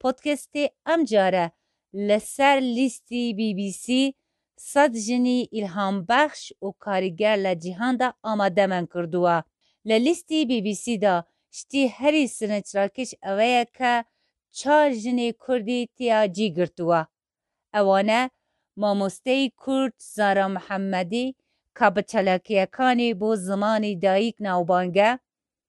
پۆدکەستی ئەم جارە لەسەر لیستی بی بی سی سەد ژنی ئیلهام بەخش و کاریگەر لە جیهاندا ئامادەمان کردووە. لە لیستی بی بی سی دا شتی هەری سرنجراکیش ئەوەیە کە چار ژنی کوردی تیا جی گرتووە ئەوانە مامۆستەی کورد زارا محەمەدی کە بە چالاکییەکانی بۆ زمانی دایک ناوبانگە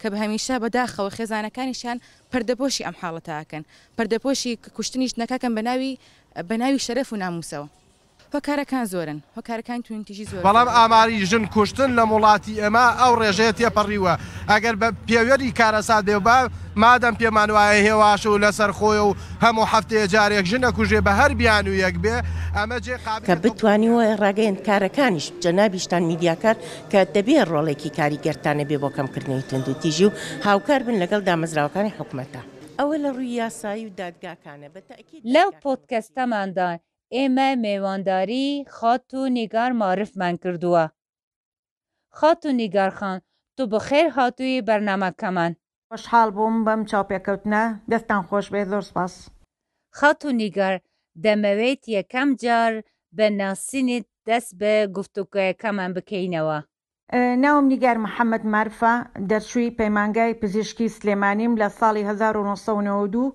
کە بە هەمیشە بە داخەوە خێزانەکانیشیان پەردەپۆشی ئەم حاڵەتە ئەکەن، پەردەپۆشی کوشتنیش نەکەکەن بە ناوی بە ناوی شەرەف و ناموسەوە. هۆکارەکان زۆرن، هۆکارەکانی توندوتیژی زۆر زۆرن. بەڵام ئاماری ژن کوشتن لەم وڵاتی ئێمە ئەو ڕێژەیە تێپەڕیووە ئەگەر بە پێوەری کارەسات بێ با مادەم پێمان وایە هێواشە و لەسەر خۆیە و هەموو هەفتەیە جارێک ژن ئەکوژێ بە هەر بیانوویەک بێ ئەمە جێ قابیلە کە بتوانیوە ڕاگەیەندکارەکانیش جەنابیشتان میدیاکار کە دەبێ ڕۆڵێکی کاریگەرتانە بێ بۆ کەمکردنەوەی توندوتیژی و هاوکار بن لەگەڵ دامەزراوەکانی حکومەتە. ئەوە لە ڕووی یاسایی و دادگاکانە بە تەئکید دەکرێ. لەو پۆدکەستەماندا ئێمە مێوانداری خاتوو نیگار مارفمان کردووە. خاتوو نیگار خان، تو بخێر هاتووی بەرنامەکەمان. خۆشحاڵ بووم بەم چاوپێکەوتنە، دەستتان خۆشبێ زۆر سپاس. خاتوو نیگار دەمەوێیت یەکەم جار بە ناسینت دەست بە گفتوگۆیەکەمان بکەینەوە. ناوم نیگار محەمەد مارفە، دەرچووی پەیمانگای پزیشکی سلێمانیم لە ساڵی هەزار و نۆ سەد و نەوەد و دوو،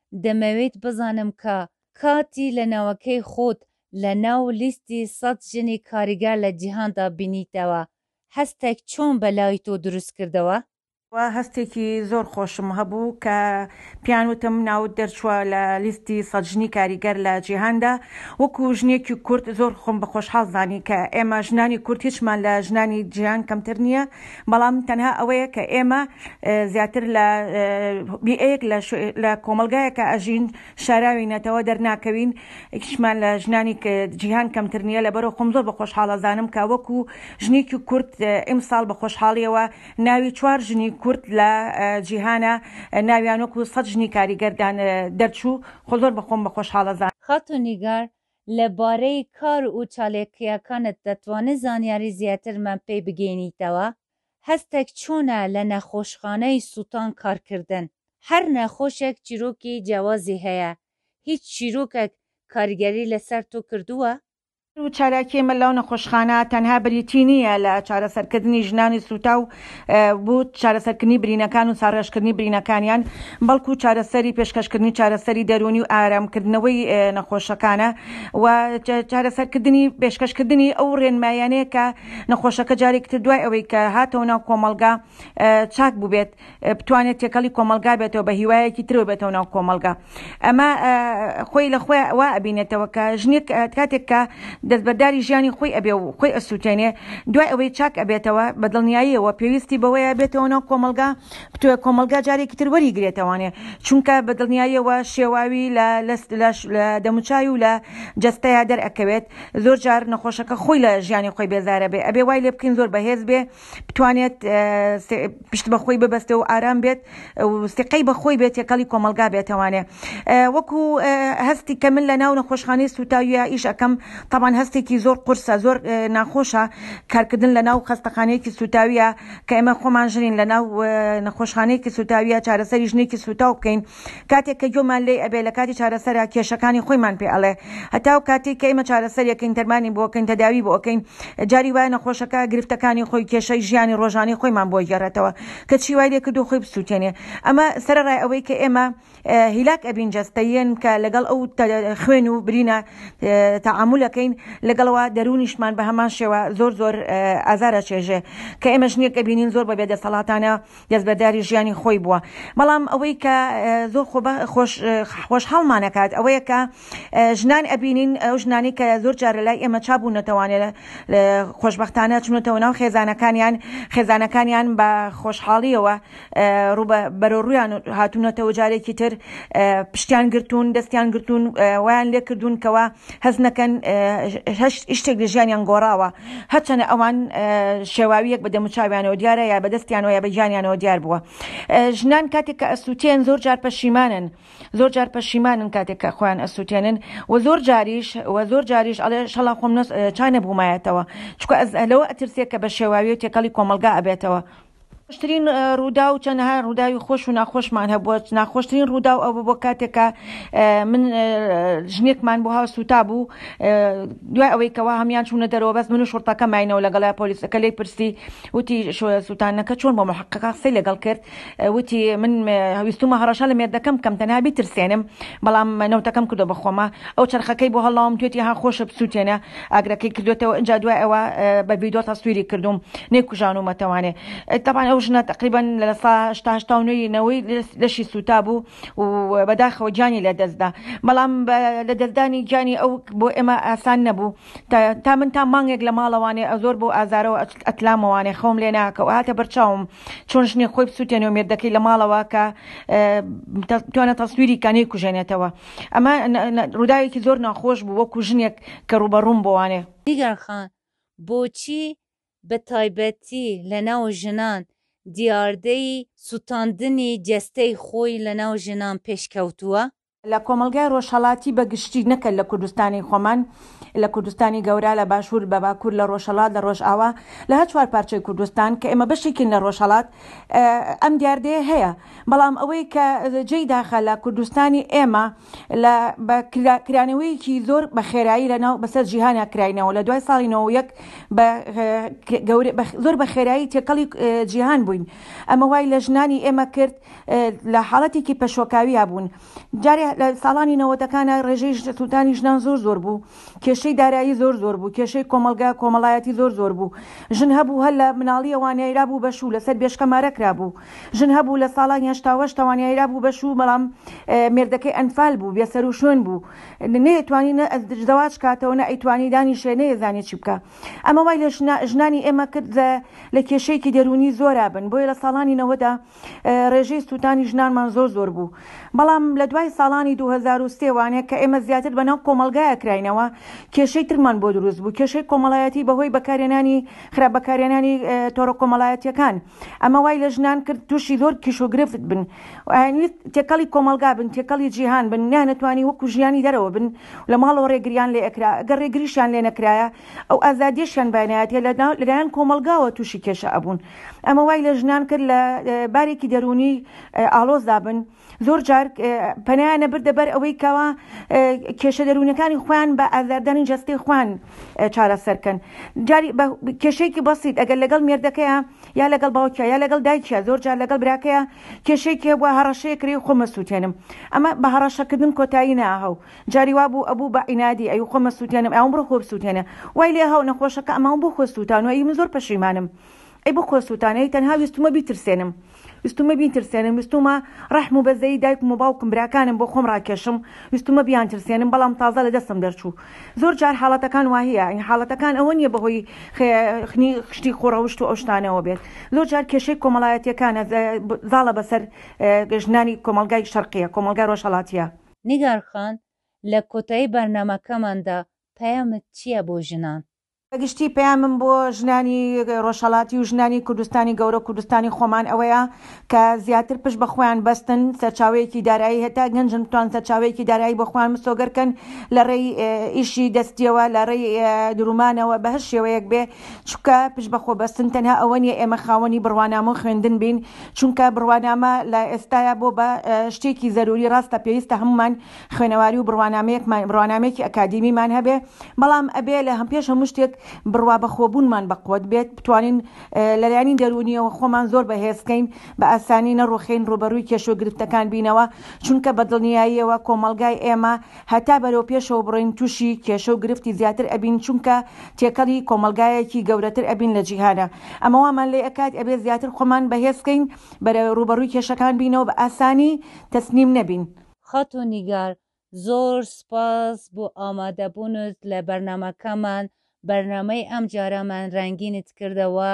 دەمەوێیت بزانم کە کاتی لە ناوەکەی خۆت لە ناو لیستی سەد ژنی کاریگەر لە جیهاندا بینیتەوە هەستێک چۆن بە لای تۆ دروست کردەوە؟ وە هەستێکی زۆر خۆشم هەبوو کە پێیان وتم ناوت دەرچووە لە لیستی سەد ژنی کاریگەر لە جیهاندا وەکو ژنێکی کورد زۆر خۆم بە خۆشحاڵ زانی کە ئێمە ژنانی کورد هیچمان لە ژنانی جیهان کەمتر نییە بەڵام تەنها ئەوەیە کە ئێمە زیاتر لە بیئەیەک لە کۆمەڵگایەکە ئەژین شاراوی نەتەوە دەرناکەوین هیچمان لە ژنانی جیهان کەمتر نییە لەبەرو خۆم زۆر بە خۆشحاڵ ئەزانم کە وەکو ژنێکی کورد ئیمساڵ بە خۆشحاڵیەوە ناوی چوار ژنی کورد لە جیهانە ناویان وەکو سەد ژنی کاریگەردان دەرچوو خۆ زۆر بە خۆم بە خۆشحاڵ ئەزانم. خاتوون نیگار، لە بارەی کار و چالاکییەکانت دەتوانی زانیاری زیاترمان پێ بگەینیتەوە؟ هەستت چۆنە لە نەخۆشخانەی سوتان کارکردن؟ هەر نەخۆشێک چیرۆکی جیاوازی هەیە، هیچ چیرۆکێک کاریگەری لەسەر تۆ کردووە؟ کار و چالاکی من لەو نەخۆشخانە تەنها بریتی نییە لە چارەسەرکردنی ژنانی سووتاو بو چارەسەرکردنی برینەکان و ساڕێژکردنی برینەکانیان، بەڵکو چارەسەری پێشکەشکردنی چارەسەری دەروونی و ئارامکردنەوەی نەخۆشەکانە و چارەسەرکردنی پێشکەشکردنی ئەو ڕێنمایانەیە کە نەخۆشەکە جارێکی تر دوای ئەوەی کە هاتەوە ناو کۆمەڵگا چاک بووبێت بتوانێت تێکەڵی کۆمەڵگا بێتەوە بە هیوایەکی ترەوە بێتەوە ناو کۆمەڵگا. ئەمە خۆی لە خۆی وا ئەبینێتەوە کە ژنێک کاتێک کە دەستبەرداری ژیانی خۆی ئەبێ و خۆی ئەسووتێنێ دوای ئەوەی چاک ئەبێتەوە بە دڵنیاییەوە پێویستی بەوەیە بێتەوە ناو کۆمەلگا بتوە کۆمەلگا جارێکی تر وەری گرێتەوانێ چونکە بە دڵنیاییەوە شێواوی لە دەموچاوی و لە جەستەیا دەرئەکەوێت زۆر جار نەخۆشەکە خۆی لە ژیانی خۆی بێزارە بێ ئەبێ وای لێ بکەین زۆر بەهێز بێ بتوانێت پشت بەخۆی ببەستێ و ئارام بێت سقەی بەخۆی بێت تێکەڵی کۆمەلگا بێتوانێ وەکو هەستی کە من لە ناو نەخۆشخانەی سوتاویە ئیش ئەەکەم تاوان هەستێکی زۆر قرسە زۆر ناخۆشە کارکردن لە ناو خستەخانەیەکی سوتاویە کە ئێمە خۆمان ژنین لە ناو نەخۆشخانەیەکی سوتاویە چارەسەری ژنێکی سوتاو بکەین کاتێک کە گوێمان لێی ئەبێ لە کاتی چارەسەرا کێشەکانی خۆیمان پێ ئەڵێ هەتاو کاتی کە ئیمە چارەسەری ئەکەین دەرمانی بۆ ئەکەین تەداوی بۆ ئەکەین جاری وایە نەخۆشەکە گرفتەکانی خۆی کێشەی ژیانی ڕۆژانەی خۆیمان بۆ ئەگێڕێتەوە کە چی وای لێ کردوە خۆی بسوتێنێ ئەمە سەرەڕای ئەوەی کە ئێمە هیلاک ئەبین جەستە یێن کە لەگەڵ ئەو خوێن و برینە تەعامول ئەکەین لەگەڵەوە دەرونیشمان بە هەمان شێوە زۆر زۆر ئازار ئەچێژێ کە ئێمە ژنێک ئەبینین زۆر بە بێ دەسەڵاتانە دەستبەرداری ژیانی خۆی بووە بەڵام ئەوەی کە زۆر خۆشحاڵمان ئەکات ئەوەیە کە ژنان ئەبینین ئەو ژنانی کە زۆر جارە لای ئێمە چابوو نەتەوانێت خۆشببختانە چونەتەوە ناو خێزانەکانیان خێزانەکانیان بە خۆشحاڵیەوە ڕوو بە بەرە ڕویان هاتوونەتەوە جارێکی تر پشتیان گرتوون دەستیان گرتوون ویان لێکردوون کەەوە هەست نەکەن هەشت شتێک لە ژیانیان گۆڕاوە هەرچەنە ئەوان شێواویەک بە دەموچاویانەوە دیارە یا بە دەستیانەوە یا بە گیانیانەوە دیار بووە ژنان کاتێک کە ئەسووتێن زۆر جار پەشیمانن زۆر جار پەشیمانن کاتێک کە خۆیان ئەسووتێنن و زۆر جاریش و زۆر جاریش ئەڵێ شەڵا خۆم چا نەبوومایەتەوە چکە لەوە ئەترسێت کە بە شێواوی و تێکەڵی کۆمەلگا ئەبێتەوە خۆشترین ڕووداو چەنەها ڕووداوی خۆش و ناخۆشمان هەبووە ناخۆشترین ڕووداو ئەو بۆ کاتێکە من ژنێکمان بۆ هاو سوتا بوو دوای ئەوەی کەوا هەمان چوونە دەرەوە بەس من و شڕتەکە ماینەوە لەگەڵا پۆلیسەکە لی پرسی وتی سووتانەکە چۆن بۆ محققا قسەی لەگەڵ کرد وتی من هەویستومە هەڕەشە لە مێردەکەم کەم تەنها بیترسێنم بەڵام نەوتەکەم کردو بەخۆمە ئەو چرخەکەی بۆ هەڵاوم توێتی ها خۆشە بسووتێنە ئاگرەکەی کردۆتەوە ئینجا دوای ئەوە بە ڤیدۆ تەستویری کردوم نەی کوژانومەتەوانێ تەبان ئەو ژنە تقریبان لە لەسا هشتا نوێینەوەی لەشی سوتا بوو و بەداخەوە گیانی لە دەستدا بەڵام لە دەستدانی گیانی ئەو بۆ ئێمە ئاسان نەبوو تا من تا مانگێک لە ماڵەوانێ ئە زۆر بۆ ئازارەوە ئەتلامەوانێ خەوم لێ ناکەوە هاتە بەرچاوم چۆن ژنێک خۆی بسووتێنێ و مێردەکەی لە ماڵەوە کە توانە تەسویری کانەی کوژێنێتەوە ئەمە ڕووداوێکی زۆر ناخۆش بوو وەکو ژنێک کە ڕوبەڕووم بۆوانێ. نیگار خان، بۆچی بە تایبەتی لەناو ژنان دیاردەی سووتاندنی جەستەی خۆی لەناو ژنان پێشکەوتووە؟ لە کۆمەڵگای ڕۆژهەڵاتی بە گشتی نەکەر لە کوردستانی خۆمان لە کوردستانی گەورە لە باشوور لە باکوور لە ڕۆژهەڵات لە ڕۆژئاوا لە هەر چوار پارچەی کوردستان کە ئێمە بەشێکین لە ڕۆژهەڵات ئەم دیاردەیە هەیە بەڵام ئەوەی کە جێی داخە لە کوردستانی ئێمە لە بە کرانەوەیەکی زۆر بە خێرایی لە ناو بەسەر جیهانیا کراینەوە لە دوای ساڵی نەوەو یەک بە گەورە زۆر بە خێرایی تێکەڵی جیهان بووین ئەمە وای لە ژنانی ئێمە کرد لە حاڵەتێکی پەشۆکاویا بوون جارێ لە ساڵانی نەوەتەکانە ڕێژەی سووتانی ژنان زۆر زۆر بوو کێشەی دارایی زۆر زۆر بوو کێشەی کۆمەلگا کۆمەڵایەتی زۆر زۆر بوو ژن هەبوو هەر لە مناڵی ئەوانیایرا بوو بەش و لەسەر بێشکە مارەکرا بوو ژن هەبوو لە ساڵانی هشتاوەش تەوانیایرا بوو بەش و بەڵام مێردەکەی ئەنفال بوو بێسەر و شوێن بوو نەیەتوانی نە زەواج کاتەوە نە ئەیتوانی دانی شێ نەیەزانێ چی بکە ئەمە وای لە ژنانی ئێمە کرد لە کێشەیەکی دەرونی زۆرا بن بۆیە لە ساڵانی نەوەدا ڕێژەی سووتانی ژنانمان زۆر زۆر بوو، بەڵام لە دوای ساڵانی دوو هەزار و سێ وانەیە کە ئێمە زیاتر بە ناو کۆمەڵگایە کراینەوە کێشەی ترمان بۆ دروست بوو کێشەی کۆمەڵایەتی بە هۆی بەکارهێنانی خراپ بەکارهێنانی تۆڕە کۆمەڵایەتیەکان ئەمە وای لە ژنان کرد تووشی زۆر کیش و گرفت بن ئەیانویست تێکەڵی کۆمەڵگا بن تێکەڵی جیهان بن نەیانەتوانی وەکو ژیانی دەرەوە بن لە ماڵەوە ڕێگریان لێ ئەکرا گەر ڕێگریشیان لێ نەکرایە ئەو ئازادیەشیان بایانایەتێ لە لەلایەن کۆمەڵگاوە تووشی کێشە ئەبوون. ئەمە وای لە ژنان کرد لە بارێکی دەروونی ئاڵۆزدا بن، زۆر جار پەنایان ئەبردە بەر ئەوەی کەوا کێشە دەروونیەکانی خۆیان بە ئازاردانی جەستەی خۆیان چارەسەر کەن، جاری بە کێشەیەکی بەسیت ئەگەر لەگەڵ مێردەکەیا یا لەگەڵ باوکیا یا لەگەڵ دایکیا زۆر جار لەگەڵ براکەیا کێشەیەکی هەبووە هەڕەشەیەک کرێی خۆم ئەسووتێنم، ئەمە بە هەڕەشەکردن کۆتایی ناهەو. جاری وابوو ئەبوو بە عینادی ئەی خۆم ئەسووتێنم ئاوم بڕۆ خۆ بسووتێنێ وای لێ هاو نەخۆشە کە ئەماوم بۆ خۆ سووتانوە ی من زۆر پەشیمانم ئەی بۆ خۆ سووتانێ ی تەنها ویستوومە بیترسێنم ویستوومە بیترسێنم ویستوومە ڕەحم و بەزەیی دایکم و باوکم براکانم بۆ خۆم ڕاکێشم ویستوومە بیانترسێنم بەڵام تازە لە دەستم دەرچوو زۆر جار حاڵەتەکان واهیە ی حاڵەتەکان ئەوە نیە بەهۆی خێخنی خشتی خۆ ڕەوشت و ئەو شتانەوە بێت زۆر جار کێشەی کۆمەڵایەتیەکانە زاڵە بەسەر ژنانی کۆمەڵگای شەرقیە کۆمەڵگای ڕۆژهەڵاتیە نیگار خان لە کۆتایی بەرنامەکەماندا پەیامت چییە بۆ ژنان؟ بە گشتی پەیامم بۆ ژنانی ڕۆژهەڵاتی و ژنانی کوردستانی گەورە و کوردستانی خۆمان ئەوەیە کە زیاتر پشت بە خۆیان بەستن سەرچاوەیەکی دارایی هەتا گەنجن بتوان سەرچاوەیەکی دارایی بۆ خۆیان مسۆگەر کەن لە ڕێی ئیشی دەستیەوە لە ڕێی درومانەوە بە هەر شێوەیەک بێ چونکە پشت بە خۆبەستن تەنها ئەوە نیە ئێمە خاوەنی بڕوانامە و خوێندن بین، چونکە بڕوانامە لە ئێستایا بۆ بە شتێکی زەروری، ڕاستە پێویستە هەموومان خوێنەواری و بڕوانامەیەکمان بڕوانامەیەکی ئەکادیمیمان هەبێ، بەڵام ئەبێ لە پێش هەموو شتێک بڕوابەخۆبوونمان بەقوەت بێت، بتوانین لەلایەنی دەروونیەوە خۆمان زۆر بەهێز کەین، بە ئاسانی نەڕوخێین، ڕووبەڕووی کێشەو گرفتەکان بینەوە، چونکە بە دڵنیاییەوە کۆمەڵگای ئێمە هەتا بەرەو پێشەوە بڕۆین توشی کێشە و گرفتی زیاتر ئەبین چونکە تێکەڵی کۆمەڵگایەکی گەورەتر ئەبین لە جیهانا ئەمە وامان لێ ئەکات ئەبێ زیاتر خۆمان بەهێز کەین بەرە رووبەڕووی کێشەکان بینەوە بە ئاسانی تەسلیم نەبین. خاتوو نیگار زۆر سوپاس بۆ ئامادەبوونت لە بەرنامەکەمان، بەرنامەی ئەمجارەمان رەنگینت کردەوە،